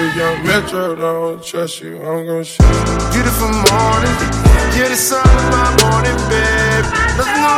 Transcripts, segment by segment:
If young Metro don't trust you, I'm gonna shoot. Beautiful morning, you're the sun of my morning, babe. Nothing to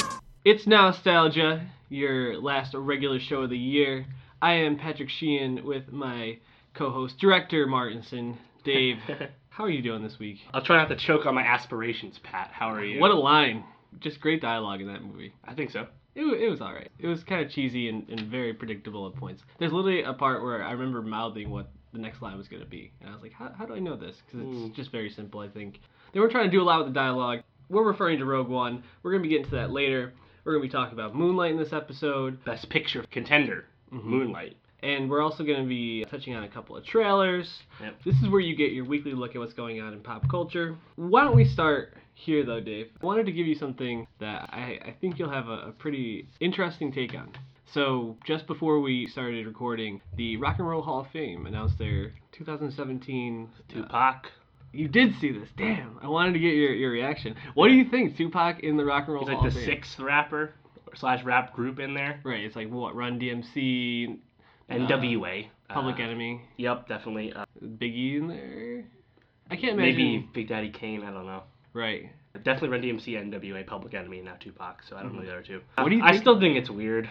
warn It's Nostalgia, your last regular show of the year. I am Patrick Sheehan with my co-host, director Martinson. Dave, how are you doing this week? I'll try not to choke on my aspirations, Pat. How are you? What a line! Just great dialogue in that movie. I think so. It, it was all right. It was kind of cheesy and, and very predictable at points. There's literally a part where I remember mouthing what the next line was going to be, and I was like, how, how do I know this? Because it's Hmm. just very simple, I think. They weren't trying to do a lot with the dialogue. We're referring to Rogue One. We're going to be getting to that later. We're going to be talking about Moonlight in this episode. Best picture contender, Mm-hmm. Moonlight. And we're also going to be touching on a couple of trailers. Yep. This is where you get your weekly look at what's going on in pop culture. Why don't we start here, though, Dave? I wanted to give you something that I, I think you'll have a, a pretty interesting take on. So, just before we started recording, the Rock and Roll Hall of Fame announced their 2017. uh, Tupac. you did see this. Damn. I wanted to get your, your reaction. What do you think, Tupac in the Rock and Roll He's like Hall the of Fame? sixth rapper slash rap group in there. Right. It's like what? Run DMC, NWA. Public uh, Enemy, Yep, definitely. Uh, Biggie in there. I can't imagine. maybe Big Daddy Kane. I don't know. Right. Definitely Run DMC, NWA, Public Enemy, and now Tupac. So I don't know the other two. Mm-hmm. What do you I think- still think it's weird.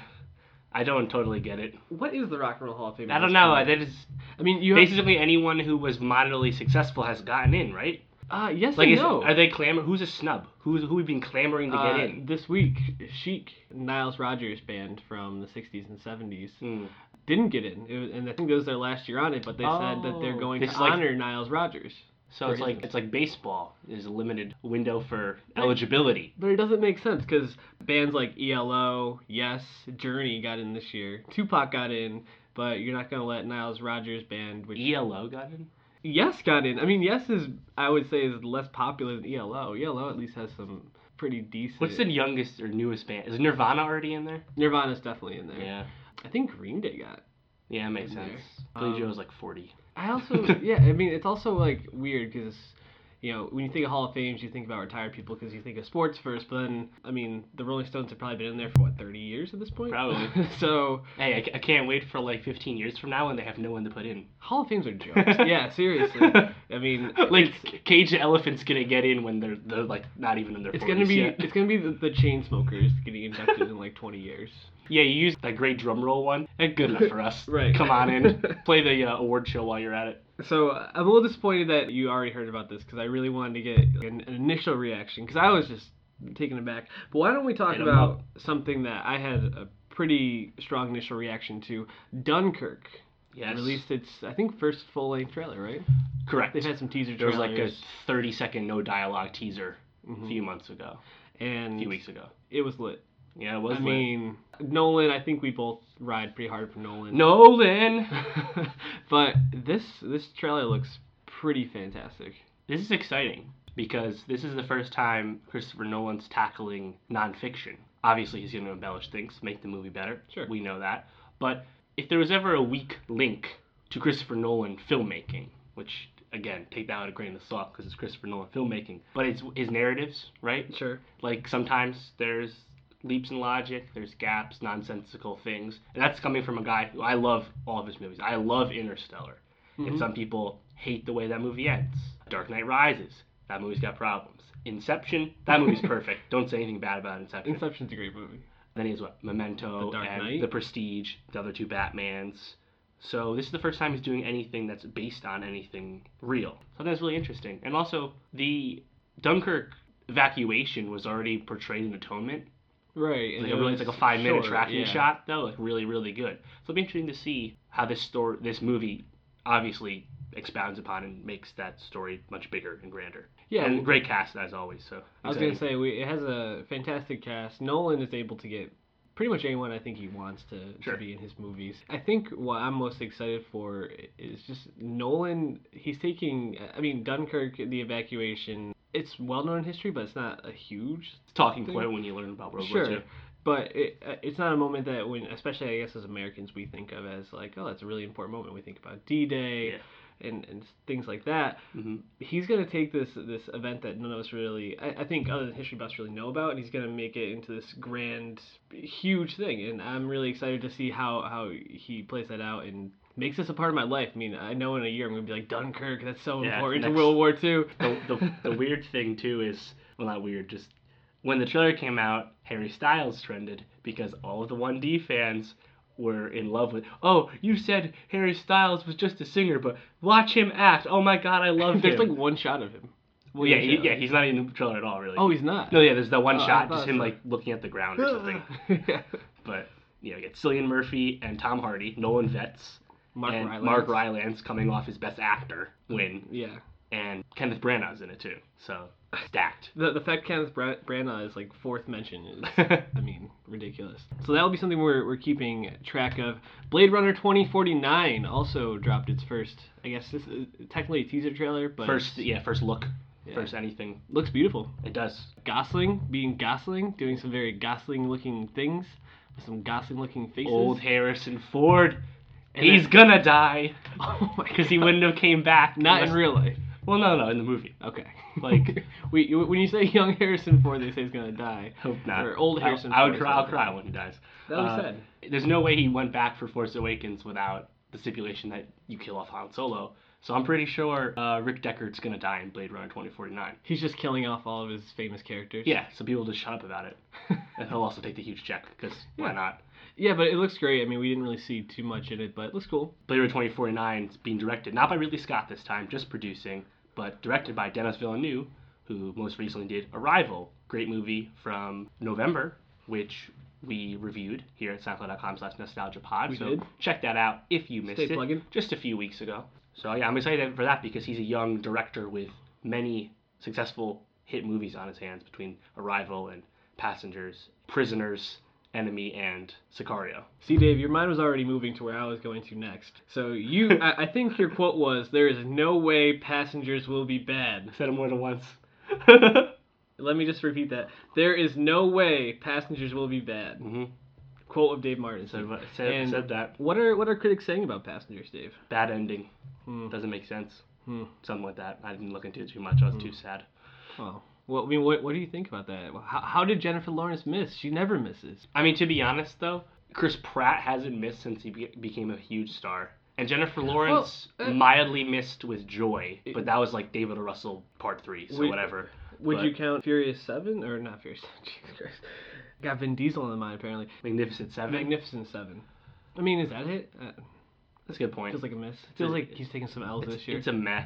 I don't totally get it. What is the Rock and Roll Hall of Fame? I don't know. point? That is I mean, you have, basically anyone who was moderately successful has gotten in, right? uh, yes Like, and is, no. are they clamor? Who's a snub? Who's who we've been clamoring to Uh, get in? This week, Chic, Niles Rodgers band from the 60s and 70s, Hmm. didn't get in. It was, and I think it was their last year on it, but they said that they're Oh. going This to is like- honor Niles Rodgers. So it's like it's like baseball is a limited window for eligibility. But it doesn't make sense because bands like ELO, Yes, Journey got in this year. Tupac got in, but you're not going to let Niles Rodgers band, which ELO got in. Yes got in. I mean, Yes is I would say is less popular than ELO. ELO at least has some pretty decent. What's the youngest or newest band? Is Nirvana already in there? Nirvana's definitely in there. Yeah, I think Green Day got. yeah, it makes sense. Billie Um, Joe's like forty. I also yeah. I mean, it's also like weird because. You know, when you think of Hall of Fames, you think about retired people because you think of sports first. But then, I mean, the Rolling Stones have probably been in there for what, 30 years at this point? Probably. so, Hey, I, I can't wait for like 15 years from now when they have no one to put in. Hall of Fames are jokes. yeah, seriously. I mean, like Cage the Elephant's gonna get in when they're they're like not even in their. it's 40s gonna be yet. it's gonna be the, the Chainsmokers getting inducted in like 20 years. Yeah, you use that great drum roll one. Eh, good enough for us. Right. Come on in. Play the uh, award show while you're at it. So uh, I'm a little disappointed that you already heard about this because I really wanted to get an, an initial reaction because I was just taken aback. But why don't we talk Hit 'em about something that I had a pretty strong initial reaction to? Dunkirk Yes. released its I think first full length trailer, right? Correct. They've had some teaser There was trailers. like a 30 second no dialogue teaser a few months ago, and a few weeks ago. it was lit. Yeah, it was. I lit. mean, Nolan. I think we both ride pretty hard for Nolan. Nolan. but this this trailer looks pretty fantastic. This is exciting because this is the first time Christopher Nolan's tackling nonfiction. Obviously, he's going to embellish things, make the movie better. Sure. We know that. But if there was ever a weak link to Christopher Nolan filmmaking, which again, take that with a grain of salt because it's Christopher Nolan filmmaking, but it's his narratives, right? Sure. Like sometimes there's leaps in logic, there's gaps, nonsensical things, and that's coming from a guy who I love all of his movies. I love Interstellar, and Mhm. some people hate the way that movie ends. Dark Knight Rises, that movie's got problems. Inception, that movie's perfect. Don't say anything bad about Inception. Inception's a great movie. Then he has what? Memento The Dark and Knight? The Prestige, the other two Batmans. So this is the first time he's doing anything that's based on anything real. So that's really interesting. And also the Dunkirk evacuation was already portrayed in Atonement. Right. It's and like it a really, it's like a five minute short, tracking yeah. shot though, like really really good. So it'll be interesting to see how this story, this movie, obviously expounds upon and makes that story much bigger and grander. Yeah. and great cast as always. So I was gonna say we, it has a fantastic cast. Nolan is able to get pretty much anyone I think he wants to, Sure. to be in his movies. I think what I'm most excited for is just Nolan. He's taking. I mean, Dunkirk, the evacuation. It's well known in history, but it's not a huge talking thing. point when you learn about World sure. War II. But it, uh, it's not a moment that when, especially I guess as Americans, we think of as like, oh, that's a really important moment. We think about D-Day, Yeah. and, and things like that. Mhm. He's gonna take this this event that none of us really, I, I think, other than history buffs, really know about, and he's gonna make it into this grand, huge thing. And I'm really excited to see how how he plays that out and makes this a part of my life. I mean, I know in a year I'm gonna be like Dunkirk. That's so Yeah, important to World War II. the, the, the weird thing too is well not weird just when the trailer came out harry styles trended because all of the 1d fans were in love with oh you said harry styles was just a singer but watch him act oh my god i love There's him like one shot of him. well, yeah, he, yeah he's not in the trailer at all really Oh, he's not. no yeah there's that one Oh, shot just him like looking at the ground or something yeah. but you know you get cillian murphy and tom hardy nolan vetz Mark and Rylance. mark rylance coming off his best actor win Yeah. and kenneth branagh's in it too so stacked The the fact Kenneth Bra- Branagh is like fourth mention is, I mean, ridiculous. So that'll be something we're, we're keeping track of. Blade Runner 2049 also dropped its first, I guess this is technically a teaser trailer, but First, yeah, first look, Yeah. first anything. looks beautiful. It does. Gosling being Gosling, doing some very Gosling looking things with some Gosling looking faces. Old Harrison Ford. And He's then- gonna die Oh because he wouldn't have came back. Not in real life. Well, no, no, in the movie. Okay. Like- we, when you say young Harrison Ford, they say he's gonna die. Hope not. Or old I- Harrison I, Ford would cry. I'll cry when he dies. That was Uh, sad. There's no way he went back for Force Awakens without the stipulation that you kill off Han Solo. So I'm pretty sure uh, Rick Deckard's gonna die in Blade Runner 2049. He's just killing off all of his famous characters. Yeah, so people just shut up about it, and he'll also take the huge check because why not? Yeah, but it looks great. I mean, we didn't really see too much in it, but it looks cool. Blade Runner 2049 is being directed not by Ridley Scott this time, just producing, but directed by Denis Villeneuve, who most recently did Arrival, great movie from November, which we reviewed here at SoundCloud.com slash nostalgia pod. We so did. check that out if you missed Stay it plugging. just a few weeks ago. So yeah, I'm excited for that because he's a young director with many successful hit movies on his hands between Arrival and Passengers, Prisoners, Enemy, and Sicario. See, Dave, your mind was already moving to where I was going to next. So you, I, I think your quote was, "There is no way passengers will be bad." said it more than once. Let me just repeat that. There is no way passengers will be bad. hmm Quote of Dave Martin. Said, said, said that. What are what are critics saying about passengers, Dave? Bad ending. Hmm. Doesn't make sense. Hmm. Something like that. I didn't look into it too much. I was too sad. Well, well, I mean, what what do you think about that? How, how did Jennifer Lawrence miss? She never misses. I mean, to be honest, though, Chris Pratt hasn't missed since he be- became a huge star. And Jennifer Lawrence uh, mildly missed with Joy, but that was like David. Russell Part 3, so We- whatever. Would But- you count Furious Seven or not Furious? Jesus Christ. Got Vin Diesel in the mind apparently. Magnificent Seven? Magnificent Seven. I mean, is that it? Uh, That's a good point. feels like a miss. Feels a- like he's taking some L's this year. it's a meh.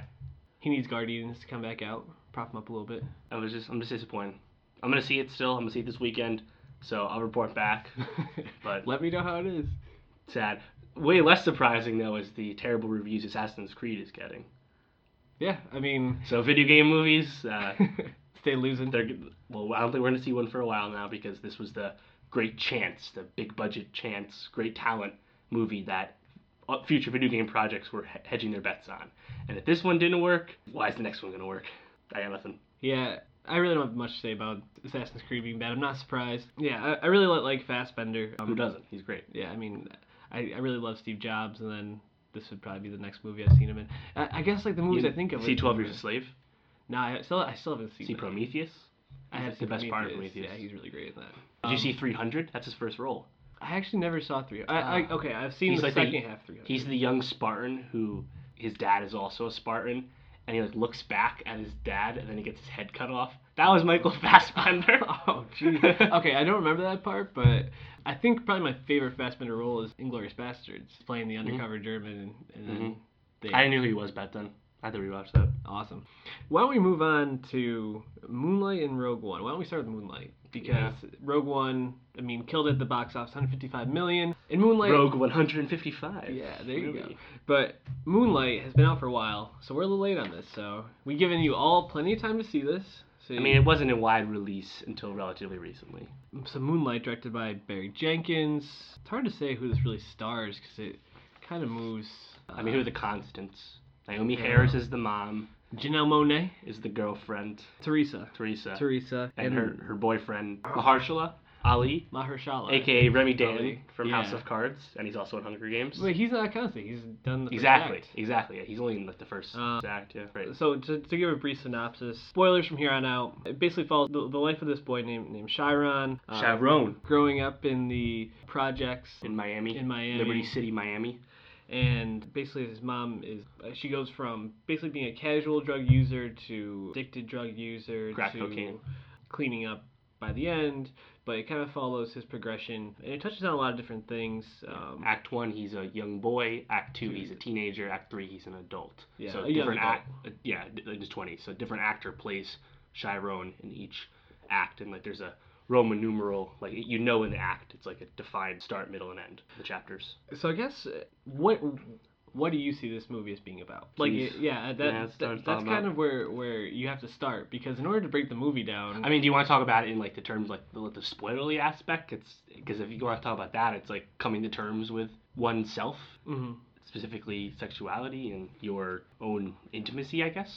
He needs Guardians to come back out, prop him up a little bit. I was just, I'm just disappointed. I'm gonna see it still. I'm gonna see it this weekend, so I'll report back. But Let me know how it is. sad. Way less surprising though is the terrible reviews Assassin's Creed is getting. Yeah, I mean, So video game movies, uh, stay losing. they're well. I don't think we're gonna see one for a while now because this was the great chance, the big budget chance, great talent movie that uh, future video game projects were hedging their bets on. And if this one didn't work, why is the next one gonna work? Nothing. Yeah, I really don't have much to say about Assassin's Creed being bad. I'm not surprised. Yeah, I, I really like Fassbender. Um, Who doesn't? He's great. Yeah, I mean, I, I really love Steve Jobs, and then this would probably be the next movie I've seen him in. I, I guess like the movies I think of. See Twelve Years a Slave. No, I still I still haven't seen. See that. Prometheus. I have the best part of Prometheus. Yeah, he's really great in that. Did you Um, see 300? That's his first role. I actually never saw three. I, I Ah. okay, I've seen the like the- second half three. He's the young Spartan who his dad is also a Spartan, and he like looks back at his dad, and then he gets his head cut off. That was Michael Fassbender. oh jeez. okay, I don't remember that part, but I think probably my favorite Fassbender role is Inglourious Basterds, playing the undercover German, and, and then Mhm. they, I knew who he was back then. I had to rewatch that. awesome. Why don't we move on to Moonlight and Rogue One? Why don't we start with Moonlight? Because Rogue One, I mean, killed it at the box office, 155 million. And Moonlight, Rogue 155. Yeah, there you Movie. go. But Moonlight has been out for a while, so we're a little late on this. So we've given you all plenty of time to see this. So I mean, it wasn't in wide release until relatively recently. so Moonlight, directed by Barry Jenkins. It's hard to say who this really stars because it kind of moves. I mean, who are uh, the constants? Naomie Yeah. Harris is the mom, Janelle Monáe, is the girlfriend, Teresa, Teresa, Teresa, and her, her boyfriend, Mahershala. Ali, Mahershala. aka Remy Dan from House of Cards, and he's also in Hunger Games. Wait, he's not constant. He's done the first exactly, act. exactly. Yeah, he's only in like the first Uh, act. Yeah, right. So to, to give a brief synopsis, spoilers from here on out. It basically follows the, the life of this boy named named Chiron. uh, growing up in the projects in Miami, in Miami. Liberty City, Miami. And basically his mom is uh, she goes from basically being a casual drug user to addicted drug user Crack to cocaine. cleaning up by the end but it kind of follows his progression and it touches on a lot of different things um, Act one, he's a young boy. Act two, he's a teenager. Act three, he's an adult. Yeah, so a different act. uh, Yeah, in his twenties. So different actor plays Chiron in each act, and like there's a Roman numeral, like you know in the act, it's like a defined start, middle, and end. The chapters. so i guess uh, what what do you see this movie as being about like Jeez. yeah that, Yeah, that's that that's kind about. of where where you have to start because in order to break the movie down I mean, do you want to talk about it in like the terms like the, the spoilerly aspect? It's because if you want to talk about that, it's like coming to terms with oneself, Mhm. specifically sexuality and your own intimacy, I guess,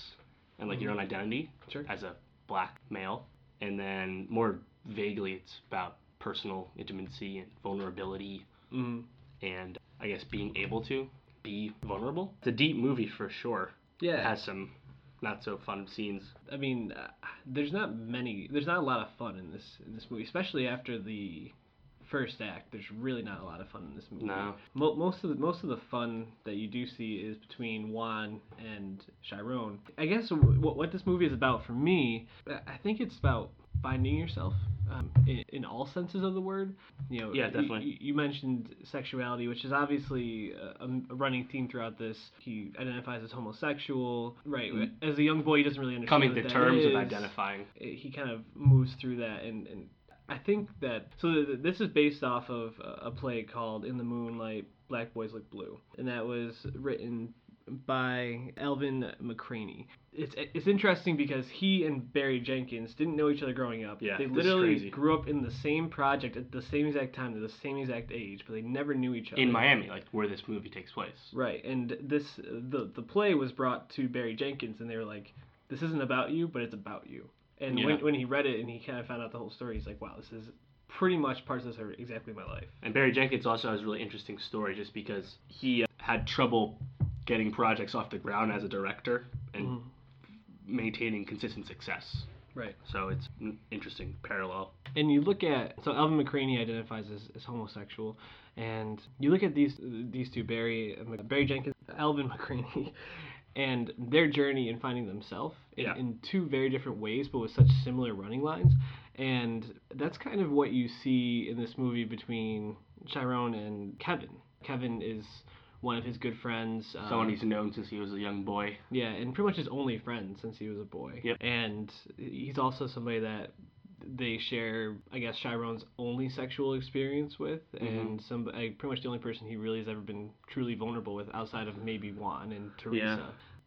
and like your own identity Sure. as a black male. And then more vaguely, it's about personal intimacy and vulnerability, Mhm. and I guess being able to be vulnerable. It's a deep movie for sure. yeah It has some not so fun scenes. I mean, uh, there's not many. There's not a lot of fun in this in this movie, especially after the first act. There's really not a lot of fun in this movie. No. Mo- most of the most of the fun that you do see is between Juan and Chiron. I guess w- what what this movie is about for me, I think it's about finding yourself. Um, in, in all senses of the word, you know. Yeah, definitely. y- You, mentioned sexuality, which is obviously a, a running theme throughout this. He identifies as homosexual, right? As a young boy, he doesn't really understand Coming to terms with is identifying. he kind of moves through that and, and I think that so th- th- this is based off of a a play called In the Moonlight Black Boys Look Blue and that was written by Alvin McCraney. It's it's interesting because he and Barry Jenkins didn't know each other growing up. Yeah, they literally grew up in the same project at the same exact time, at the same exact age, but they never knew each other. in Miami, like where this movie takes place. Right, and this the the play was brought to Barry Jenkins, and they were like, "This isn't about you, but it's about you." And Yeah. when when he read it and he kind of found out the whole story, he's like, "Wow, this is pretty much parts of this are exactly my life." And Barry Jenkins also has a really interesting story just because he uh, had trouble getting projects off the ground as a director and Mhm. maintaining consistent success. Right. So it's an interesting parallel. And you look at so Alvin McCraney identifies as, as homosexual, and you look at these these two Barry Barry Jenkins, Alvin McCraney, and their journey in finding themselves in, Yeah. in two very different ways, but with such similar running lines. And that's kind of what you see in this movie between Chiron and Kevin. Kevin is one of his good friends. uh, Someone he's known since he was a young boy. yeah, and pretty much his only friend since he was a boy. Yep. And he's also somebody that they share, I guess, Chiron's only sexual experience with, Mm-hmm. and some like, pretty much the only person he really has ever been truly vulnerable with, outside of maybe Juan and Teresa. Yeah.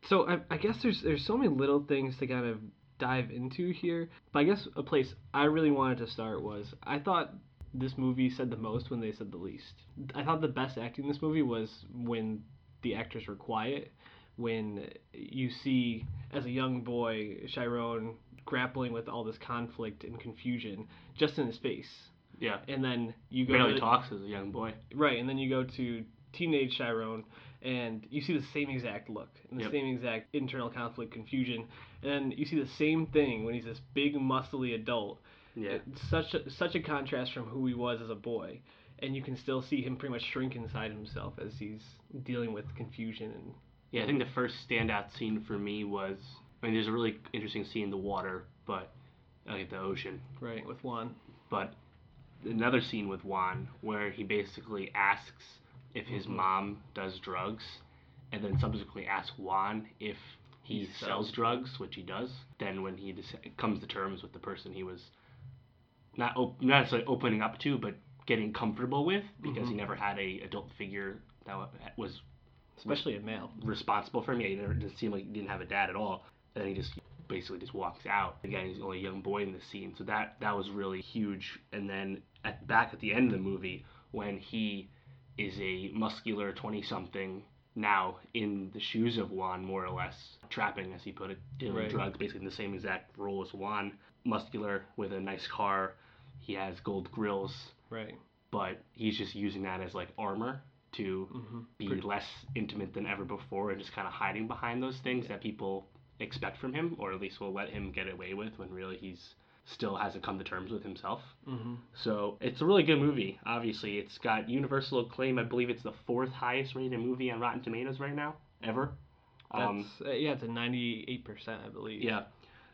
So I, I guess there's there's so many little things to kind of dive into here, but I guess a place I really wanted to start was I thought this movie said the most when they said the least. I thought the best acting in this movie was when the actors were quiet, when you see as a young boy Chiron grappling with all this conflict and confusion just in his face, Yeah. and then you go Barely to, talks as a young boy. Right, and then you go to teenage Chiron, and you see the same exact look, and the Yep. same exact internal conflict, confusion, and then you see the same thing when he's this big, muscly adult. Yeah. Such a, such a contrast from who he was as a boy, and you can still see him pretty much shrink inside himself as he's dealing with confusion and. Yeah, I think the first standout scene for me was I mean there's a really interesting scene in the water, but like the ocean. Right, with Juan. but another scene with Juan where he basically asks if his Mhm. mom does drugs, and then subsequently asks Juan if he, He sells sells drugs, which he does. Then when he comes to terms with the person he was not op- not necessarily opening up to, but getting comfortable with because he Mhm. never had a adult figure that was Especially a male. responsible for him. Yeah, he never didn't seem like he didn't have a dad at all. And then he just basically just walks out. Again, he's only a young boy in the scene, so that that was really huge. And then at back at the end of the movie, when he is a muscular twenty something now in the shoes of Juan, more or less, trapping as he put it, dealing Right. drugs, basically in the same exact role as Juan, muscular with a nice car, He has gold grills, Right. but he's just using that as like armor to Mm-hmm. be less intimate than ever before and just kind of hiding behind those things that people expect from him, or at least will let him get away with when really he's still hasn't come to terms with himself. Mm-hmm. So it's a really good movie. Obviously, it's got universal acclaim. I believe it's the fourth highest rated movie on Rotten Tomatoes right now ever. That's Um, uh, yeah, it's a ninety-eight percent, I believe. yeah.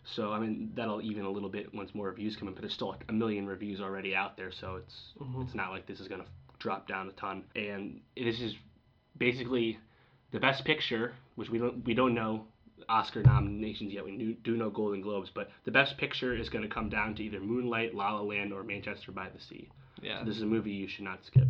So I mean that'll even a little bit once more reviews come in, but there's still like a million reviews already out there, so it's Mhm. it's not like this is gonna drop down a ton. And this is basically the best picture, which we don't we don't know Oscar nominations yet. We do, do know Golden Globes, but the best picture is gonna come down to either Moonlight, La La Land, or Manchester by the Sea. Yeah. This is a movie you should not skip.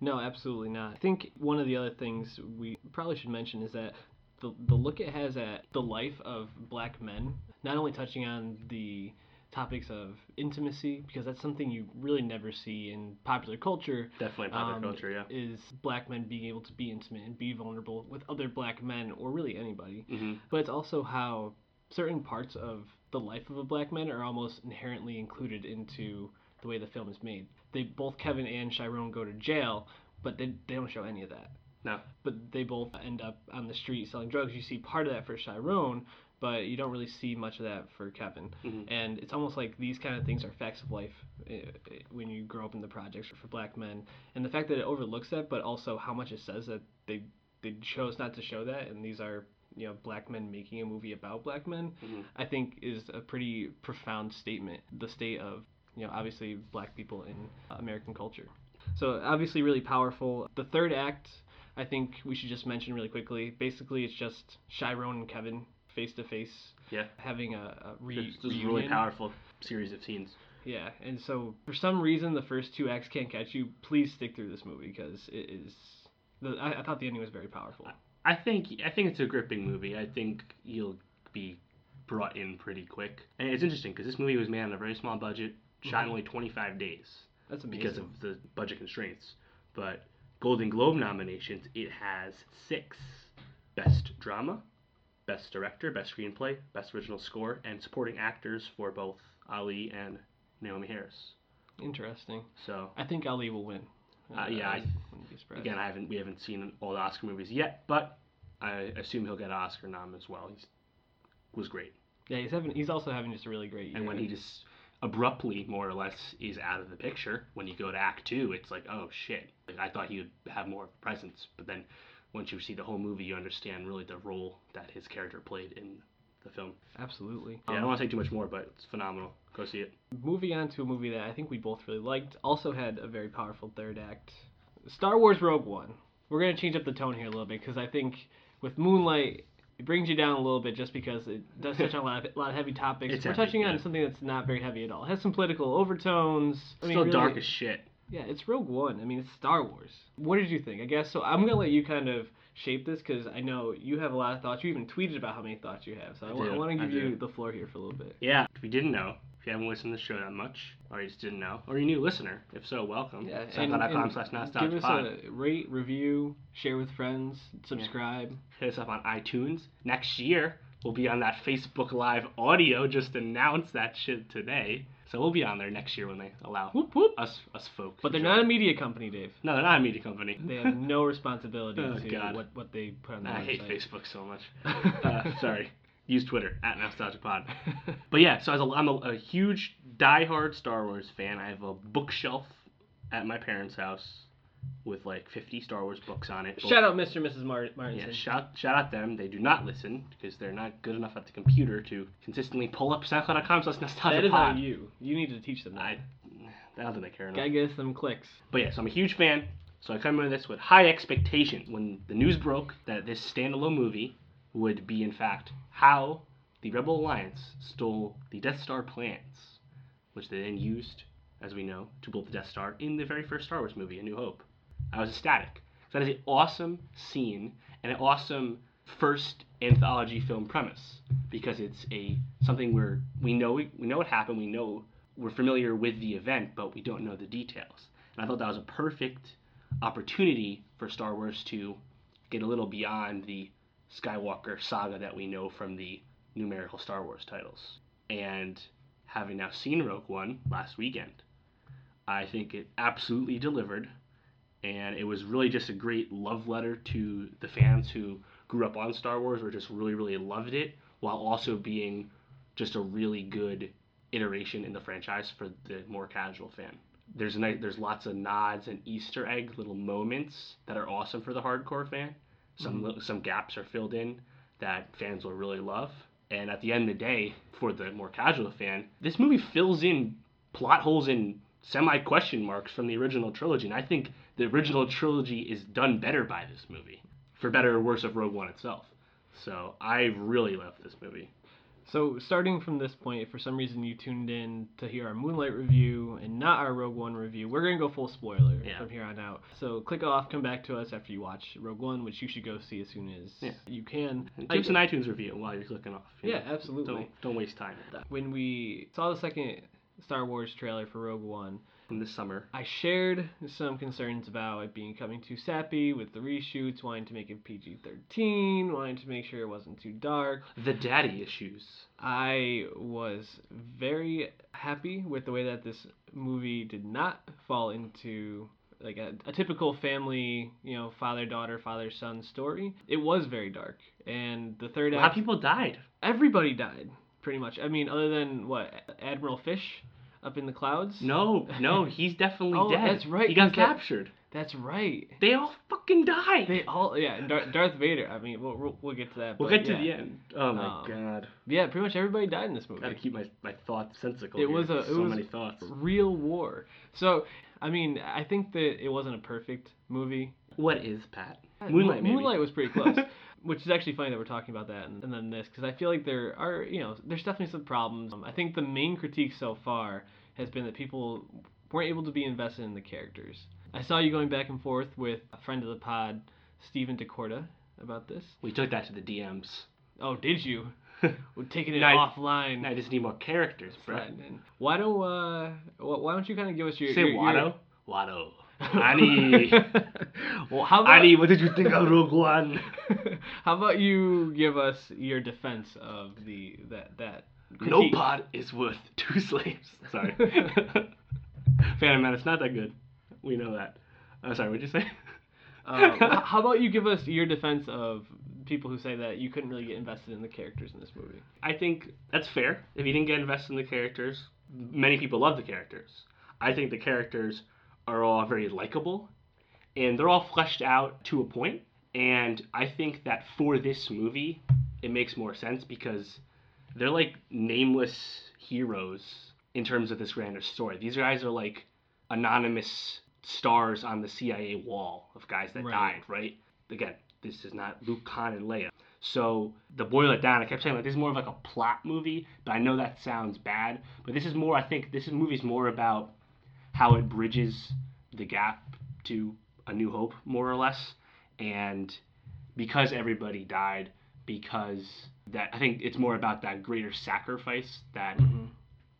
No, absolutely not. I think one of the other things we probably should mention is that the, the look it has at the life of black men, not only touching on the topics of intimacy, because that's something you really never see in popular culture, Definitely popular um, culture, yeah. is black men being able to be intimate and be vulnerable with other black men or really anybody. hmm But it's also how certain parts of the life of a black man are almost inherently included into the way the film is made. They both Kevin and Chiron go to jail, but they they don't show any of that. No. But they both end up on the street selling drugs. You see part of that for Chiron, but you don't really see much of that for Kevin. Mhm. And it's almost like these kind of things are facts of life uh, uh, when you grow up in the projects for black men. And the fact that it overlooks that, but also how much it says that they they chose not to show that, and these are you know black men making a movie about black men, Mhm. I think is a pretty profound statement. The state of you know obviously black people in American culture. So obviously really powerful. The third act, I think we should just mention really quickly. Basically, it's just Chiron and Kevin face to face, Yeah. having a, a re- It's a reunion. really powerful series of scenes. Yeah, and so for some reason the first two acts can't catch you. Please stick through this movie because it is. The, I, I thought the ending was very powerful. I think I think it's a gripping movie. I think you'll be brought in pretty quick. And it's interesting because this movie was made on a very small budget, shot in Mhm. only 25 days That's amazing. because of the budget constraints. But Golden Globe nominations, it has six: Best Drama, Best Director, Best Screenplay, Best Original Score, and supporting actors for both Ali and Naomie Harris. Interesting. So I think Ali will win. Uh, yeah, I- wouldn't be surprised. again, I haven't we haven't seen all the Oscar movies yet, but I assume he'll get an Oscar nom as well. He's was great. Yeah, he's having. He's also having just a really great year. And when he just abruptly, more or less, is out of the picture, when you go to Act Two, it's like, oh shit! Like I thought he would have more of a presence, but then once you see the whole movie, you understand really the role that his character played in the film. Absolutely. Yeah, I don't want to say too much more, but it's phenomenal. Go see it. moving on to a movie that I think we both really liked, also had a very powerful third act. Star Wars Rogue One. We're gonna change up the tone here a little bit because I think with Moonlight it brings you down a little bit just because it does touch on a lot of, a lot of heavy topics. It's We're heavy, touching on something that's not very heavy at all. It has some political overtones. I mean, Still really- dark as shit. Yeah, it's Rogue One. I mean, it's Star Wars. What did you think? I guess so. I'm gonna let you kind of shape this because I know you have a lot of thoughts. You even tweeted about how many thoughts you have. So I, I I want to give you the floor here for a little bit. Yeah, if you didn't know, if you haven't listened to the show that much, or you just didn't know, or you're a new listener, if so, welcome. Yeah, SoundCloud.com slash give us pod. a rate, review, share with friends, subscribe. Hit us up on iTunes. Next year, we'll be on that Facebook Live audio. Just announced that shit today. So we'll be on there next year when they allow Whoop whoop. us us folk. But they're not a media company, Dave. No, they're not a media company. They have no responsibility Oh, to God. what, what they put on their I hate. Facebook so much. Uh, sorry. Use Twitter at NostalgiaPod. But yeah, so as a, I'm a, a huge diehard Star Wars fan. I have a bookshelf at my parents' house with like 50 Star Wars books on it. Shout out Mr. and Mrs. Mar- Martinson. Yeah, shout shout out them. They do not listen because they're not good enough at the computer to consistently pull up SoundCloud.com slash nostalgia that is on you. You need to teach them that. I, I don't think they care enough. Gotta get some clicks. But yes, I'm a huge fan. So I come into this with high expectations. When the news broke that this standalone movie would be, in fact, how the Rebel Alliance stole the Death Star plans, which they then used, as we know, to build the Death Star in the very first Star Wars movie, A New Hope. I was ecstatic. That is an awesome scene and an awesome first anthology film premise because it's a something where we know we know what happened, we know we're familiar with the event, but we don't know the details. And I thought that was a perfect opportunity for Star Wars to get a little beyond the Skywalker saga that we know from the numerical Star Wars titles. And having now seen Rogue One last weekend, I think it absolutely delivered, and it was really just a great love letter to the fans who grew up on Star Wars or just really, really loved it, while also being just a really good iteration in the franchise for the more casual fan. There's nice, there's lots of nods and Easter egg little moments that are awesome for the hardcore fan. Some mm-hmm. li- some gaps are filled in that fans will really love. And at the end of the day, for the more casual fan, this movie fills in plot holes and semi question marks from the original trilogy. And I think the original trilogy is done better by this movie, for better or worse of Rogue One itself. So I really love this movie. So, starting from this point, if for some reason you tuned in to hear our Moonlight review and not our Rogue One review, we're going to go full spoiler Yeah. from here on out. So, click off, come back to us after you watch Rogue One, which you should go see as soon as Yeah. you can. And Give us an iTunes review while you're clicking off. you yeah, know. absolutely. Don't don't waste time. When we saw the second Star Wars trailer for Rogue One, In the summer, I shared some concerns about it being coming too sappy with the reshoots, wanting to make it PG 13, wanting to make sure it wasn't too dark. the daddy issues. I was very happy with the way that this movie did not fall into like a, a typical family, you know, father daughter, father son story. It was very dark, and the third A lot of people died. everybody died pretty much. I mean, other than what Admiral Fish up in the clouds. No, no, he's definitely Oh, dead. that's right, He got captured. that's right. They all fucking died. They all, yeah, and Darth Vader. I mean, we'll, we'll, we'll get to that. we'll get to the end. Oh my Um, god. Yeah, pretty much everybody died in this movie. Gotta keep my, my thoughts sensical. It here. was a- it so was- many thoughts. real war. So, I mean, I think that it wasn't a perfect movie. What is Pat? Uh, Moonlight, Mo- maybe. Moonlight was pretty close. Which is actually funny that we're talking about that and, and then this because I feel like there are you know there's definitely some problems. Um, I think the main critique so far has been that people weren't able to be invested in the characters. I saw you going back and forth with a friend of the pod, Stephen DeCorda, about this. We took that to the DMs. Oh, did you? We're taking it offline. I just need more characters, bro. Why don't uh, why don't you kind of give us your Say your, your- Watto. Annie. well, how about Annie, what did you think of Rogue One? how about you give us your defense of the that that No critique? pod is worth two slaves. Sorry. Phantom Menace, not that good. We know that. Uh, sorry, what'd you say? Um, how about you give us your defense of people who say that you couldn't really get invested in the characters in this movie? I think that's fair. If you didn't get invested in the characters, many people love the characters. I think the characters are all very likable, and they're all fleshed out to a point. And I think that for this movie, it makes more sense because they're like nameless heroes in terms of this grander story. These guys are like anonymous stars on the CIA wall of guys that Right. died, right? Again, this is not Luke, Han, and Leia. So the boil it down, I kept saying like this is more of like a plot movie, but I know that sounds bad. But this is more, I think, this is movie's more about how it bridges the gap to A New Hope, more or less, and because everybody died, because that I think it's more about that greater sacrifice that Mhm.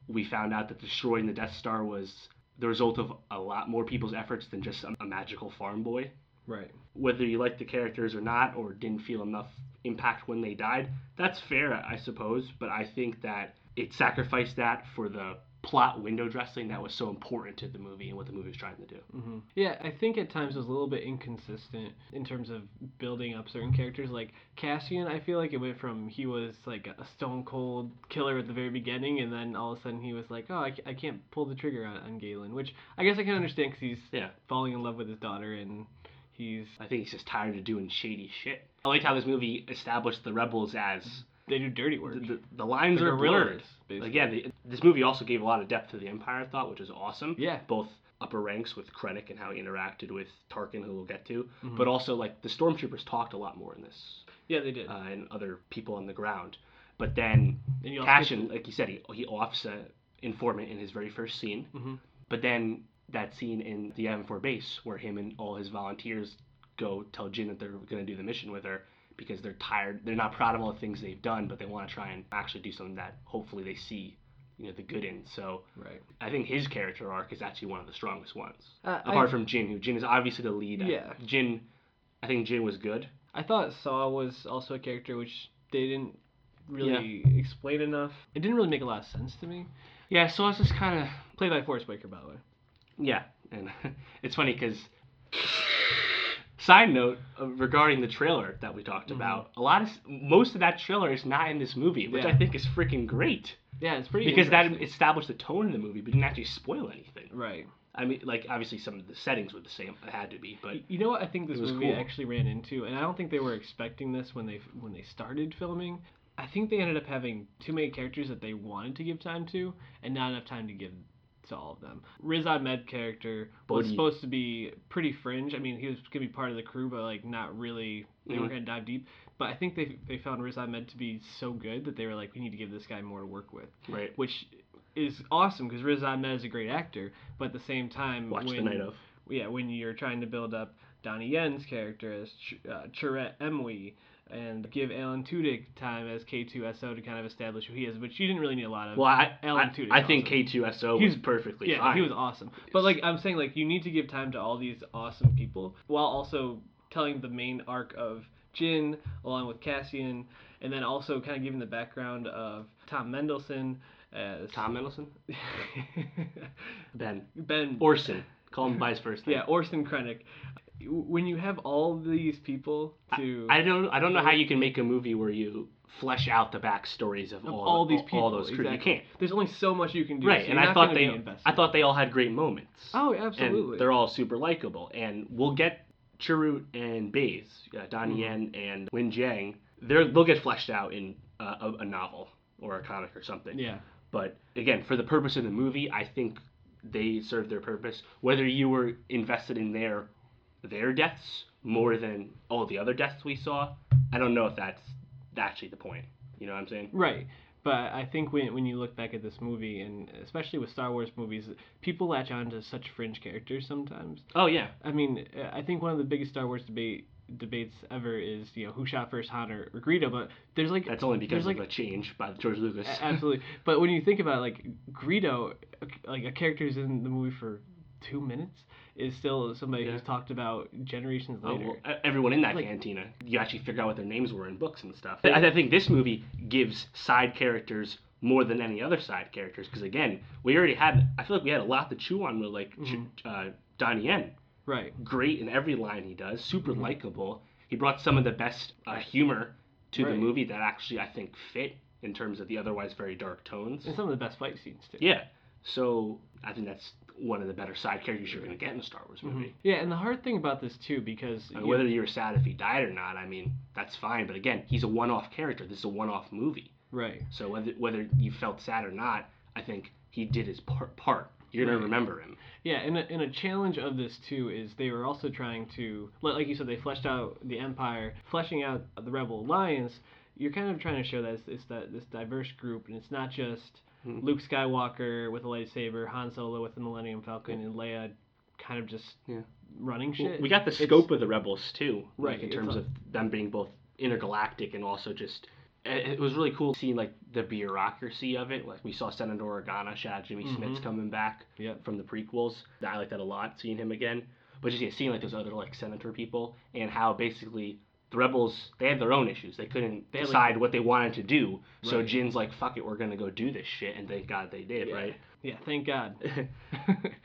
we found out that destroying the Death Star was the result of a lot more people's efforts than just a, a magical farm boy Right. whether you liked the characters or not, or didn't feel enough impact when they died, that's fair, I suppose. But I think that it sacrificed that for the plot window dressing that was so important to the movie and what the movie was trying to do. hmm Yeah, I think at times it was a little bit inconsistent in terms of building up certain characters. Like Cassian, I feel like it went from he was like a stone cold killer at the very beginning, and then all of a sudden he was like, oh, I, I can't pull the trigger on, on Galen, which I guess I can understand because he's Yeah. falling in love with his daughter and he's I think he's just tired of doing shady shit. I liked how this movie established the rebels as they do dirty work. the, the, the lines are blurred. basically. Like yeah, this movie also gave a lot of depth to the Empire, I thought, which was awesome. Yeah. Both upper ranks with Krennic and how he interacted with Tarkin, who we'll get to, Mhm. but also like the stormtroopers talked a lot more in this Yeah, they did. uh, and other people on the ground. But then and you also get Cassian, like you said, he, he offs a informant in his very first scene. Mhm. But then that scene in the Yavin base where him and all his volunteers go tell Jyn that they're going to do the mission with her because they're tired. They're not proud of all the things they've done, but they want to try and actually do something that hopefully they see, you know, the good in. So Right. I think his character arc is actually one of the strongest ones. Uh, I- Apart from Jyn, who Jyn is obviously the lead. Yeah. Jyn, I think Jyn was good. I thought Saw was also a character which they didn't really explain enough. It didn't really make a lot of sense to me. Yeah, Saw it's just kind of Played by Forest Whitaker, by the way. Yeah, and it's funny because. Side note uh, regarding the trailer that we talked Mm-hmm. about, a lot of most of that trailer is not in this movie, which Yeah. I think is freaking great Yeah, it's pretty because that established the tone of the movie, but didn't actually spoil anything. right. I mean, like obviously some of the settings were the same, it had to be, but You know what I think this was movie cool. actually ran into, and I don't think they were expecting this when they when they started filming. I think they ended up having too many characters that they wanted to give time to, and not enough time to give to all of them. Riz Ahmed character was Bodhi. supposed to be pretty fringe. I mean, he was gonna be part of the crew, but like not really. They Mhm. weren't gonna dive deep. But I think they they found Riz Ahmed to be so good that they were like, we need to give this guy more to work with, right. which is awesome because Riz Ahmed is a great actor. But at the same time, Watch when, the night of. yeah, when you're trying to build up Donnie Yen's character as Ch- uh, Chirrut Îmwe and give Alan Tudyk time as K2SO to kind of establish who he is, which you didn't really need a lot of. Well, I Alan I, Tudyk's I think. K2SO He was perfectly yeah, fine. he was awesome. But like I'm saying, like you need to give time to all these awesome people while also telling the main arc of Jyn along with Cassian, and then also kind of giving the background of Tom Mendelsohn as Tom Mendelsohn, Ben Ben Orson. Call him by his first name. Yeah, Orson Krennic. When you have all these people to I don't I don't know how you can make a movie where you flesh out the backstories of, of all, all these people, all those crew. exactly. You can't. There's only so much you can do. Right, so and I thought they. I thought they all had great moments. Oh, absolutely. And they're all super likable. And we'll get Chirrut and Baze, uh, Donnie Mm-hmm. Yen and Wen Jiang. They're, they'll get fleshed out in uh, a, a novel or a comic or something. yeah. But again, for the purpose of the movie, I think they served their purpose. Whether you were invested in their their deaths more than all the other deaths we saw, I don't know if that's actually the point. You know what I'm saying? Right. But I think when when you look back at this movie, and especially with Star Wars movies, people latch on to such fringe characters sometimes. Oh yeah. I mean, I think one of the biggest Star Wars debate debates ever is you know who shot first, Han or, or Greedo. But there's like That's only because of like a change by George Lucas. Absolutely. But when you think about it, like Greedo, like a character who's in the movie for two minutes, is still somebody Yeah. who's talked about generations Oh, later. well, e- everyone in that Like- cantina, you actually figure out what their names were in books and stuff. I, I think this movie gives side characters more than any other side characters because again, we already had. I feel like we had a lot to chew on with like Ch- Mhm. uh, Donnie Yen. Right. Great in every line he does, super Mhm. likable. He brought some of the best uh, humor to the movie that actually I think fit in terms of the otherwise very dark tones. And some of the best fight scenes too. Yeah, so I think that's one of the better side characters you're gonna get in a Star Wars movie. Mhm. Yeah, and the hard thing about this too, because I mean, you- whether you're sad if he died or not, I mean, that's fine. But again, he's a one-off character. This is a one-off movie. right, So whether whether you felt sad or not, I think he did his part. part. You're gonna remember him. yeah, and a, and a challenge of this too is they were also trying to, like like you said, they fleshed out the Empire, fleshing out the Rebel Alliance. You're kind of trying to show that it's, it's that this diverse group, and it's not just Mhm. Luke Skywalker with a lightsaber, Han Solo with the Millennium Falcon, and Leia kind of just Yeah. running Well, shit. we got the It's- scope of the rebels too, Right, Like in terms of them being both intergalactic and also just. It was really cool seeing like the bureaucracy of it. Like we saw Senator Organa, out Jimmy Smits Mhm. coming back Yep. from the prequels. I like that a lot, seeing him again. But just yeah, seeing like those other like senator people and how basically the rebels they had their own issues. They couldn't They had, like- decide what they wanted to do. So Right. Jyn's like, "Fuck it, we're gonna go do this shit," and thank God they did, Yeah. right? Yeah, thank God.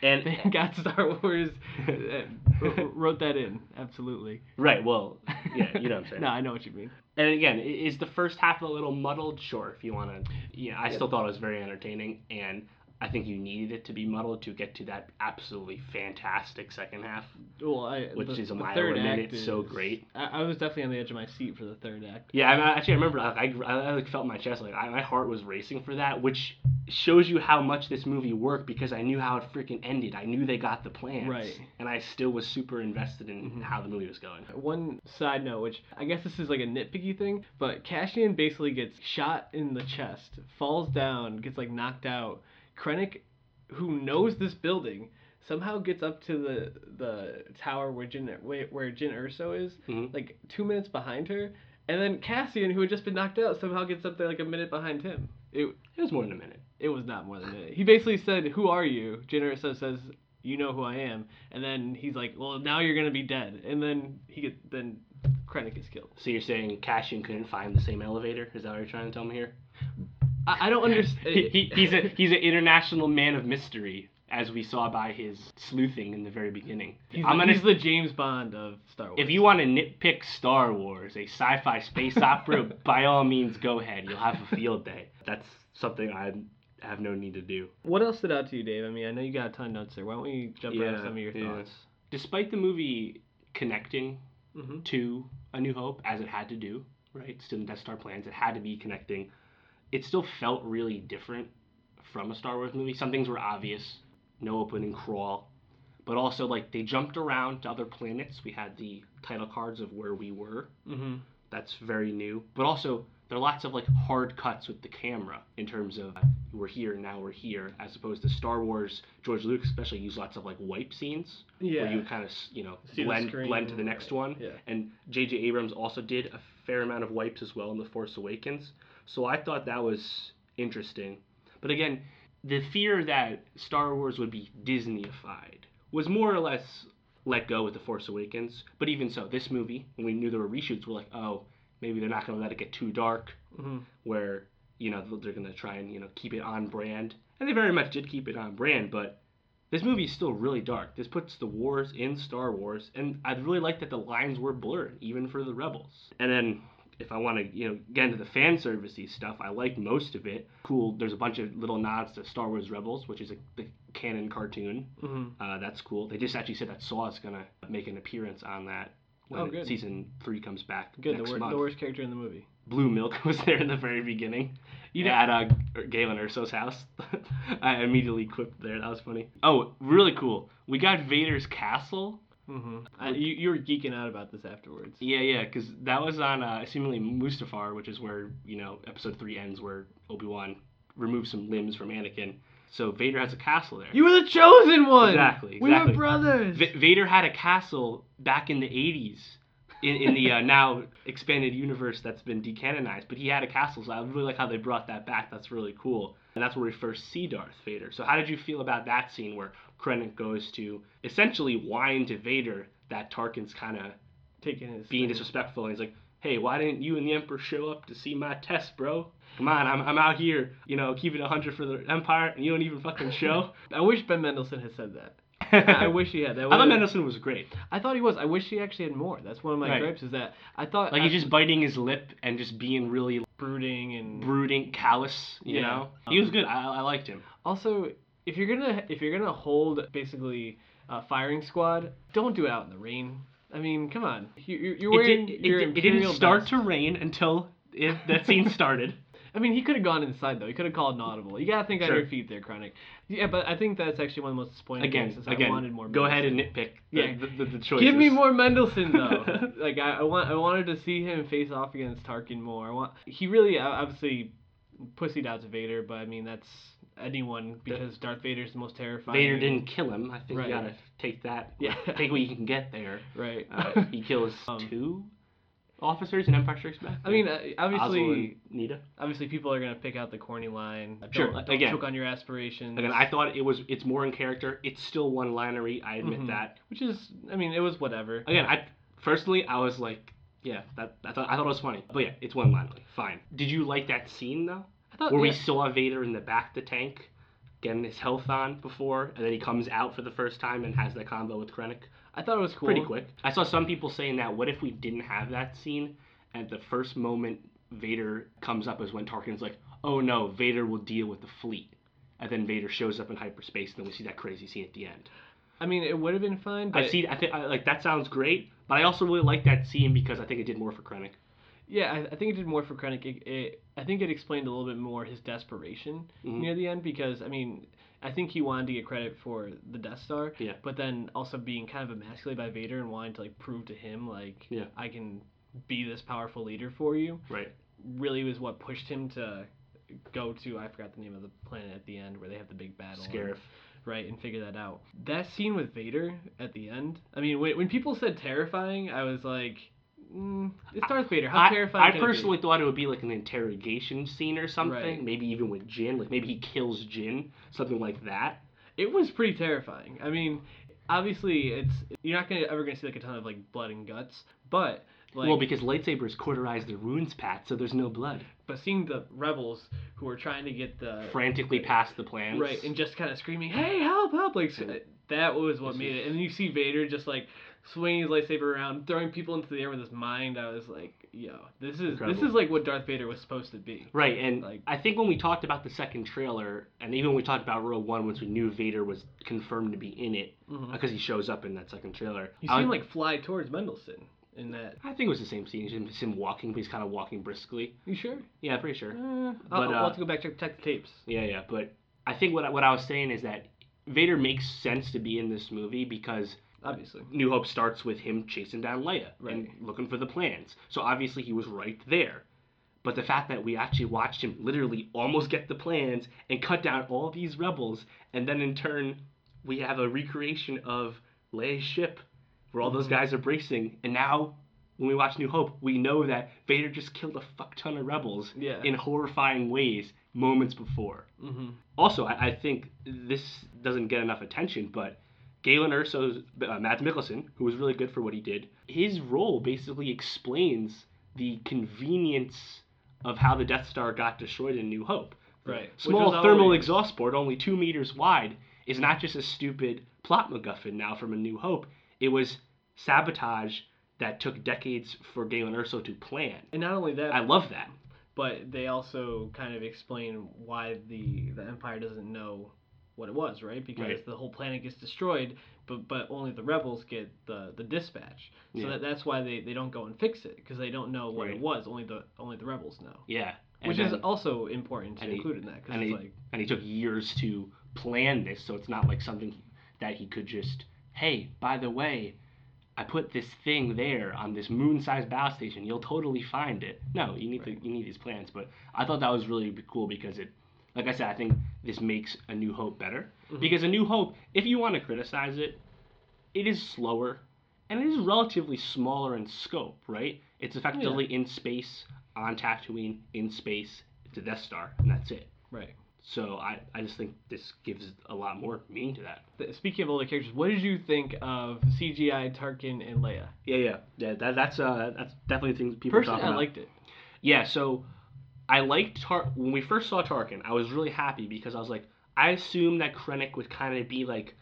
And- thank God Star Wars uh, wrote that in. Absolutely. right. Well, yeah, you know what I'm saying. no, I know what you mean. And again, is the first half a little muddled? Sure, if you want to. Yeah, I still thought it was very entertaining, and I think you needed it to be muddled to get to that absolutely fantastic second half. Well, I, Which the, is a mile third a minute, is so great. I, I was definitely on the edge of my seat for the third act. Yeah, I mean, actually, I remember I, I, I like felt my chest like I, my heart was racing for that, which shows you how much this movie worked because I knew how it freaking ended. I knew they got the plans, Right. And I still was super invested in Mhm. how the movie was going. One side note, which I guess this is like a nitpicky thing, but Cassian basically gets shot in the chest, falls down, gets like knocked out. Krennic, who knows this building, somehow gets up to the the tower where Jyn where Jyn Erso is, Mhm. like two minutes behind her, and then Cassian, who had just been knocked out, somehow gets up there like a minute behind him. It It was more than a minute. it was not more than a minute. He basically said, "Who are you?" Jyn Erso says, "You know who I am," and then he's like, "Well, now you're gonna be dead," and then he get then Krennic is killed. So you're saying Cassian couldn't find the same elevator? Is that what you're trying to tell me here? I, I don't understand. he, he, he's a he's an international man of mystery, as we saw by his sleuthing in the very beginning. He's, I'm the, gonna he's the James Bond of Star Wars. if you want to nitpick Star Wars, a sci-fi space opera, by all means go ahead. You'll have a field day. That's something I have no need to do. What else stood out to you, Dave? I mean, I know you got a ton of notes there. Why don't we jump right into some of your yeah. thoughts? Despite the movie connecting Mm-hmm. to A New Hope as it had to do, right? Still in Death Star plans, it had to be connecting. It still felt really different from a Star Wars movie. Some things were obvious, no opening crawl, but also like they jumped around to other planets. We had the title cards of where we were. Mm-hmm. That's very new. But also there are lots of like hard cuts with the camera in terms of we're here now we're here, as opposed to Star Wars. George Lucas especially used lots of like wipe scenes Yeah. where you kind of you know See blend blend to the next one. Yeah. And J.J. Abrams also did a fair amount of wipes as well in The Force Awakens. So I thought that was interesting. But again, the fear that Star Wars would be Disneyified was more or less let go with The Force Awakens. But even so, this movie, when we knew there were reshoots, we're like, oh, maybe they're not going to let it get too dark, Mm-hmm. where, you know, they're going to try and, you know, keep it on brand. And they very much did keep it on brand, but this movie is still really dark. This puts the wars in Star Wars, and I'd really like that the lines were blurred, even for the rebels. And then, if I want to, you know, get into the fan servicey stuff, I like most of it. Cool. There's a bunch of little nods to Star Wars Rebels, which is a, the canon cartoon. Mm-hmm. Uh, that's cool. They just actually said that Saw is gonna make an appearance on that when Oh, season three comes back Good. The, wor- the worst character in the movie. Blue Milk was there in the very beginning. You know- at uh, Galen Erso's house. I immediately quipped there. That was funny. Oh, really cool. We got Vader's castle. Mm-hmm. I, you you were geeking out about this afterwards. Yeah, yeah, because that was on uh, seemingly Mustafar, which is where you know Episode three ends, where Obi Wan removes some limbs from Anakin. So Vader has a castle there. You were the chosen one. Exactly, We were brothers. V- Vader had a castle back in the 80s in, in the uh, now expanded universe that's been decanonized, but he had a castle, so I really like how they brought that back. That's really cool. And that's where we first see Darth Vader. So, how did you feel about that scene where Krennic goes to essentially whine to Vader that Tarkin's kind of Taking his being thing. disrespectful? And he's like, hey, why didn't you and the Emperor show up to see my test, bro? Come on, I'm, I'm out here, you know, keeping it 100 for the Empire, and you don't even fucking show. I wish Ben Mendelsohn had said that. I wish he had. That I thought Mendelsohn was great. I thought he was. I wish he actually had more. That's one of my Right. gripes. Is that I thought Like I- he's just biting his lip and just being really brooding and brooding, callous. You Yeah. know, he um, was good. I, I liked him. Also, if you're gonna if you're gonna hold basically a firing squad, don't do it out in the rain. I mean, come on. You, you're, you're It, wearing did, it, it didn't start vest. to rain until it, that scene started. I mean, he could have gone inside though. He could have called an audible. You gotta think on Sure. your feet there, Krennic. Yeah, but I think that's actually one of the most disappointing Again, things. is I again, wanted more. go ahead and nitpick the, Yeah. the, the, the choices. Give me more Mendelsohn though. like I, I want, I wanted to see him face off against Tarkin more. I want. He really, obviously, pussied out to Vader, but I mean that's anyone because Darth Vader's the most terrifying. Vader didn't kill him. I think Right. you gotta take that. Yeah. Take what you can get there. Right. Uh, he kills Um, two officers in Empire Strikes Back. I mean, uh, Ozzel obviously, and Needa. obviously, people are gonna pick out the corny line. Don't, Sure, don't again. choke on your aspirations. Again, I thought it was. It's more in character. It's still one-linery. I admit Mhm. that. which is, I mean, it was whatever. Again, I personally I was like, yeah, that I thought I thought it was funny. But yeah, it's one linery. Fine. Did you like that scene though? I thought Where we saw Vader in the back of the tank, getting his health on before, and then he comes out for the first time and has that combo with Krennic. I thought it was cool. Pretty quick. I saw some people saying that what if we didn't have that scene and the first moment Vader comes up is when Tarkin's like, oh no, Vader will deal with the fleet. And then Vader shows up in hyperspace, and then we see that crazy scene at the end. I mean, it would have been fine, but I see. I think I, like that sounds great, but I also really like that scene because I think it did more for Krennic. Yeah, I, I think it did more for Krennic. It, it, I think it explained a little bit more his desperation Mhm. near the end because I mean, I think he wanted to get credit for the Death Star, Yeah. but then also being kind of emasculated by Vader and wanting to like prove to him like Yeah. I can be this powerful leader for you. Right. Really was what pushed him to go to I forgot the name of the planet at the end where they have the big battle. and- Scarif. right and figure that out that scene with vader at the end i mean when, when people said terrifying i was like mm, it's darth vader how I, terrifying I can it be? personally thought it would be like an interrogation scene or something. Right. Maybe even with Jyn. Like maybe he kills Jyn, something like that. it was pretty terrifying i mean obviously it's you're not gonna ever gonna see like a ton of like blood and guts, but like well, because lightsabers cauterize the runes path, so there's no blood. but seeing the rebels who are trying to get the Frantically past the plans. right and just kind of screaming, "Hey, help, help!" Like that was what made it. And then you see Vader just like swinging his lightsaber around, throwing people into the air with his mind. I was like, "Yo, this is this is like what Darth Vader was supposed to be." Right, and Like- I think when we talked about the second trailer, and even when we talked about Rogue One, once we knew Vader was confirmed to be in it, Mhm. because he shows up in that second trailer. You see him like fly towards Mendelsohn in that. I think it was the same scene. It's him- walking, but he's kind of walking briskly. You sure? Yeah, pretty sure. Uh, I'll, I'll uh, have to go back check check the tapes. Yeah, yeah, but I think what I- what I was saying is that Vader makes sense to be in this movie because Obviously. New Hope starts with him chasing down Leia Right. and looking for the plans. So obviously he was right there. But the fact that we actually watched him literally almost get the plans and cut down all these rebels, and then in turn we have a recreation of Leia's ship where all those Mhm. guys are bracing, and now when we watch New Hope, we know that Vader just killed a fuck ton of rebels Yeah. in horrifying ways moments before. hmm Also, I, I think this doesn't get enough attention, but Galen Erso's uh, Mads Mikkelsen, who was really good for what he did, his role basically explains the convenience of how the Death Star got destroyed in New Hope. Right. Small thermal always- exhaust port, only two meters wide, is not just a stupid plot MacGuffin now from A New Hope. It was sabotage that took decades for Galen Erso to plan. And not only that, I love that. but they also kind of explain why the the Empire doesn't know what it was, right? Because Right. the whole planet gets destroyed, but but only the rebels get the the dispatch. So Yeah. that, that's why they, they don't go and fix it because they don't know what Right. it was. Only the only the rebels know, Yeah. And which is also important to and he- include in that because it's he- like and he took years to plan this, so it's not like something that he could just, hey, by the way, I put this thing there on this moon-sized battle station. You'll totally find it. No, you need Right. to you need these plans. But I thought that was really cool because it, like I said, I think this makes A New Hope better. Mhm. Because A New Hope, if you want to criticize it, it is slower and it is relatively smaller in scope, right? It's effectively in space, on Tatooine, in space. It's a Death Star, and that's it. right. So I, I just think this gives a lot more meaning to that. Speaking of older characters, what did you think of CGI Tarkin and Leia? Yeah, yeah, yeah. That, that's uh, that's definitely things people Personally, I liked it. Yeah, so I liked Tar when we first saw Tarkin. I was really happy because I was like, I assumed that Krennic would kind of be like,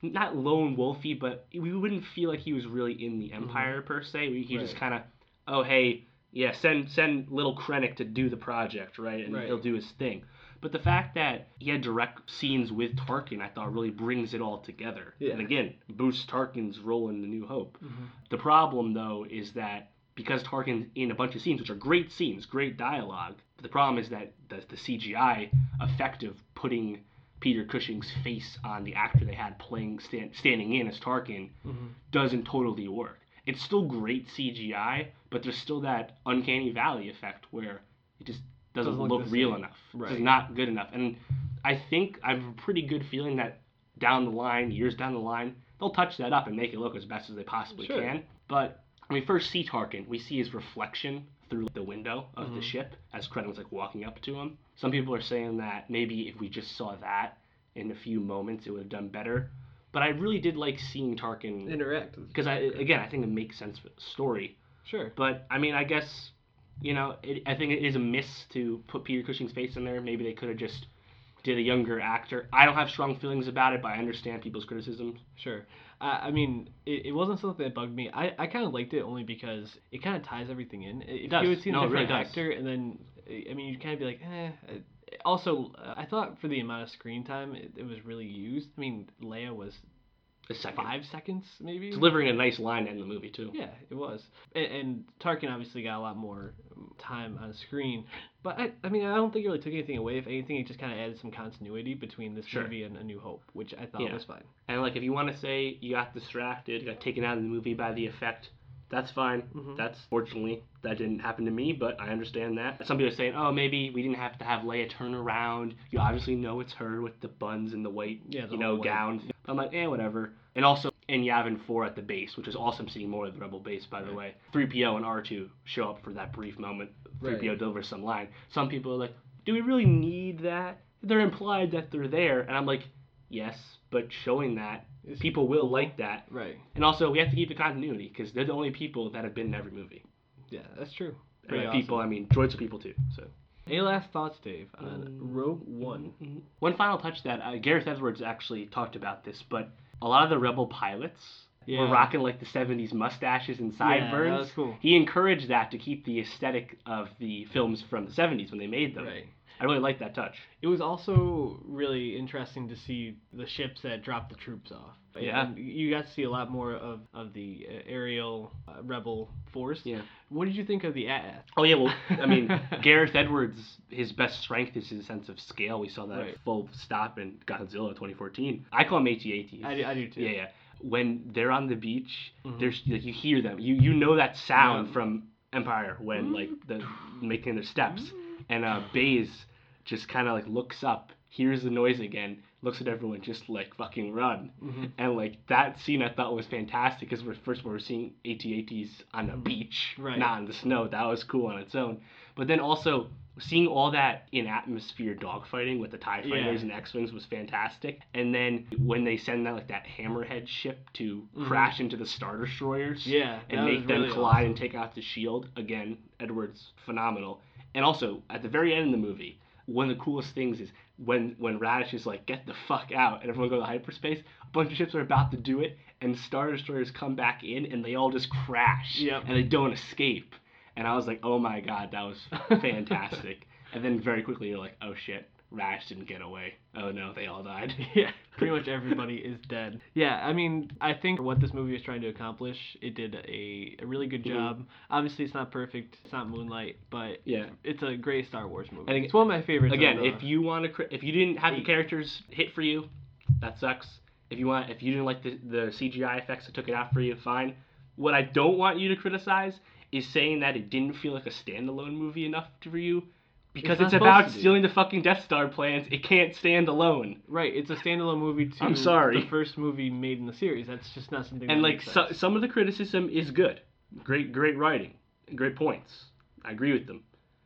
not lone wolfy, but we wouldn't feel like he was really in the Empire per se. We, he just kind of, oh hey, yeah, send send little Krennic to do the project, right, and Right. he'll do his thing. But the fact that he had direct scenes with Tarkin, I thought really brings it all together. Yeah. And again, boosts Tarkin's role in the New Hope. Mhm. The problem, though, is that because Tarkin's in a bunch of scenes, which are great scenes, great dialogue, but the problem is that the, the CGI effect of putting Peter Cushing's face on the actor they had playing stand, standing in as Tarkin Mhm. doesn't totally work. It's still great CGI, but there's still that uncanny valley effect where it just doesn't, Doesn't look look, real same. enough. Right. It's not good enough. And I think I have a pretty good feeling that down the line, years down the line, they'll touch that up and make it look as best as they possibly Sure. can. But when we first see Tarkin, we see his reflection through the window of the Mhm. ship as Krennic's like walking up to him. Some people are saying that maybe if we just saw that in a few moments, it would have done better. But I really did like seeing Tarkin Interact. because I again I think it makes sense for the story. Sure. But I mean I guess you know it, I think it is a miss to put Peter Cushing's face in there. Maybe they could have just did a younger actor. I don't have strong feelings about it, but I understand people's criticisms. Sure. I I mean, it, it wasn't something that bugged me. I, I kind of liked it only because it kind of ties everything in. If does. you had seen No, a it really different does. actor, and then, I mean, you'd kind of be like, eh. Also, I thought for the amount of screen time, it, it was really used. I mean, Leia was A second. five seconds, maybe? Delivering a nice line in the movie too. Yeah, it was. And, and Tarkin obviously got a lot more time on screen. But I, I mean, I don't think it really took anything away. If anything, it just kind of added some continuity between this Sure. movie and A New Hope, which I thought Yeah. was fine. And like if you want to say you got distracted, got taken out of the movie by the effect, that's fine. Mhm. That's fortunately that didn't happen to me, but I understand that. Some people are saying, oh, maybe we didn't have to have Leia turn around. You obviously know it's her with the buns and the white, Yeah, the you know, white. Gown. I'm like, eh, whatever. And also in Yavin 4 at the base, which is awesome seeing more of the Rebel base, by the Right. way. 3PO and R2 show up for that brief moment. 3PO Right. delivers some line. Some people are like, do we really need that? They're implied that they're there. And I'm like, yes, but showing that It's- People will like that. Right. And also, we have to keep the continuity because they're the only people that have been in every movie. Yeah, that's true. And Pretty people, I mean droids are people too. So. Any last thoughts, Dave, on Mm, Rogue One? Mhm. One final touch that uh, Gareth Edwards actually talked about this, but a lot of the rebel pilots were rocking like the 70s mustaches and Yeah, sideburns. that was cool. He encouraged that to keep the aesthetic of the films from the 70s when they made them. Right. I really like that touch. It was also really interesting to see the ships that dropped the troops off. Yeah. and you got to see a lot more of, of the uh, aerial uh, rebel force. Yeah. What did you think of the AT-AT? Oh yeah, well, I mean, Gareth Edwards, his best strength is his sense of scale. We saw that Right. at full stop in Godzilla 2014. I call him AT-ATs. I do, I do too. Yeah, yeah. When they're on the beach, Mhm. there's like you hear them. You you know that sound Yeah. from Empire when like the making their steps, and uh, Baze just kind of like looks up, hears the noise again, looks at everyone, just like fucking run. Mhm. And like that scene, I thought was fantastic because we're first we're seeing AT-ATs on a beach, Right. not in the snow. That was cool on its own. But then also seeing all that in atmosphere dogfighting with the Tie Yeah. fighters and X-wings was fantastic. And then when they send that like that hammerhead ship to Mhm. crash into the star destroyers, Yeah, and make them really collide awesome. and take out the shield again. Edwards phenomenal. And also at the very end of the movie, one of the coolest things is when when Raddus is like, "Get the fuck out," and everyone go to hyperspace. A bunch of ships are about to do it, and star destroyers come back in, and they all just crash, Yep. and they don't escape. And I was like, "Oh my god, that was fantastic!" and then very quickly you're like, "Oh shit, Raddus didn't get away. Oh no, they all died." yeah, pretty much everybody is dead. Yeah, I mean, I think what this movie is trying to accomplish, it did a, a really good Mhm. job. Obviously, it's not perfect. It's not Moonlight, but Yeah. it's a great Star Wars movie. I think- it's one of my favorites. Again, the- if you want to, if you didn't have the characters hit for you, that sucks. If you want, if you didn't like the, the CGI effects that took it out for you, fine. What I don't want you to criticize is saying that it didn't feel like a standalone movie enough for you, because not it's, about stealing the fucking Death Star plans. It can't stand alone. right, it's a standalone movie to I'm sorry. the first movie made in the series. That's just not something. And that like makes so, some of the criticism is good, great, great writing, great points. I agree with them,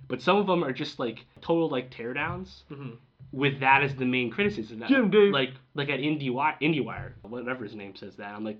but some of them are just like total like teardowns. Mhm. with that as the main criticism. Jim Dave. Like like at IndieWire, IndieWire, whatever his name says that. I'm like,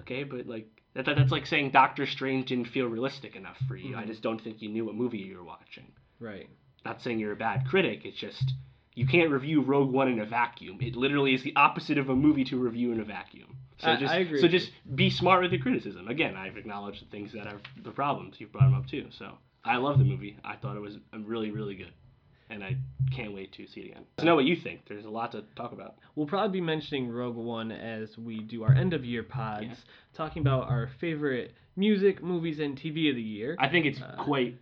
okay, but like that, that that's like saying Doctor Strange didn't feel realistic enough for you. I Mhm. just don't think you knew what movie you were watching. Right. Not saying you're a bad critic. It's just you can't review Rogue One in a vacuum. It literally is the opposite of a movie to review in a vacuum. So I- just I agree so just be smart with your criticism. Again, I've acknowledged the things that are the problems. You've brought them up too. So I love the movie. I thought it was uh, really really good, and I can't wait to see it again. So know what you think. There's a lot to talk about. We'll probably be mentioning Rogue One as we do our end of year pods, Yeah. talking about our favorite music, movies, and TV of the year. I think it's Uh, quite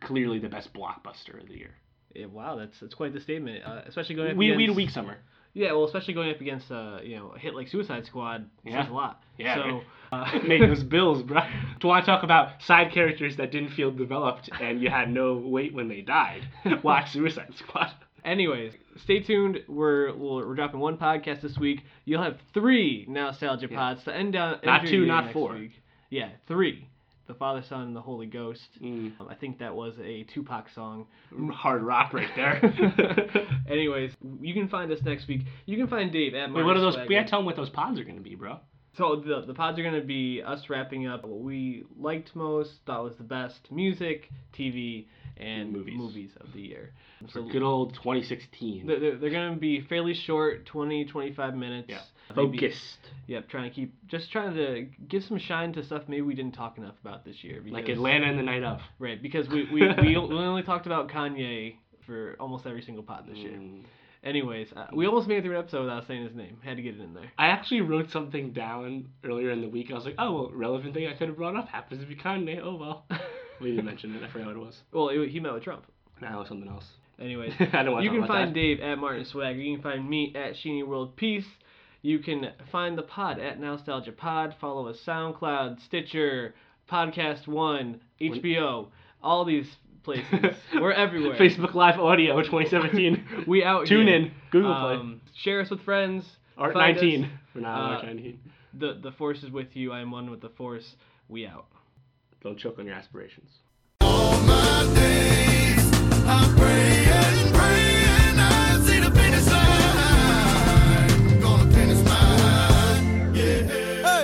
clearly the best blockbuster of the year. Yeah, wow, that's that's quite the statement. Uh, especially going up We we against, had a weak summer. Yeah, well, especially going up against uh, you know a hit like Suicide Squad Yeah. says a lot. Yeah, So uh, Make those bills, bro. Want to talk about side characters that didn't feel developed and you had no weight when they died? Watch Suicide Squad. Anyways, stay tuned. We're we're, we're dropping one podcast this week. You'll have three nostalgia Yeah. pods to end down. Not two, not four. Week. Yeah, three. The Father, Son, and the Holy Ghost. Mm, Um, I think that was a Tupac song. hard rock right there. Anyways, you can find us next week. You can find Dave at Wait, what are those? Martin We Swagger. gotta tell him what those pods are gonna be, bro. So the the pods are gonna be us wrapping up what we liked most, thought was the best music, TV, and Movies. movies of the year. For good old 2016. They're, they're, they're gonna be fairly short, 20, 25 minutes. Yeah. Maybe- Focused. Yep, trying to keep just trying to give some shine to stuff maybe we didn't talk enough about this year. Like Atlanta and the night of. Right, because we we, we, we only talked about Kanye for almost every single pod this year. Mm. Anyways, uh, we almost made it through an episode without saying his name. Had to get it in there. I actually wrote something down earlier in the week. I was like, oh, well, relevant thing I could have brought up happens to be Kanye. Oh, well. We didn't mention it. I forgot what it was. Well, it, he met with Trump. Now it was something else. Anyways, I don't want you can find that. Dave at Martin Swag. You can find me at Sheeny World Peace. You can find the pod at Nostalgia Pod. Follow us SoundCloud, Stitcher, Podcast One, HBO, all these places. We're everywhere. Facebook Live Audio 2017. We out Tune here. in. Google Play. Um, share us with friends. Art find 19. us. For now, Uh, Art 19. The the force is with you. I am one with the force. We out. Don't choke on your aspirations.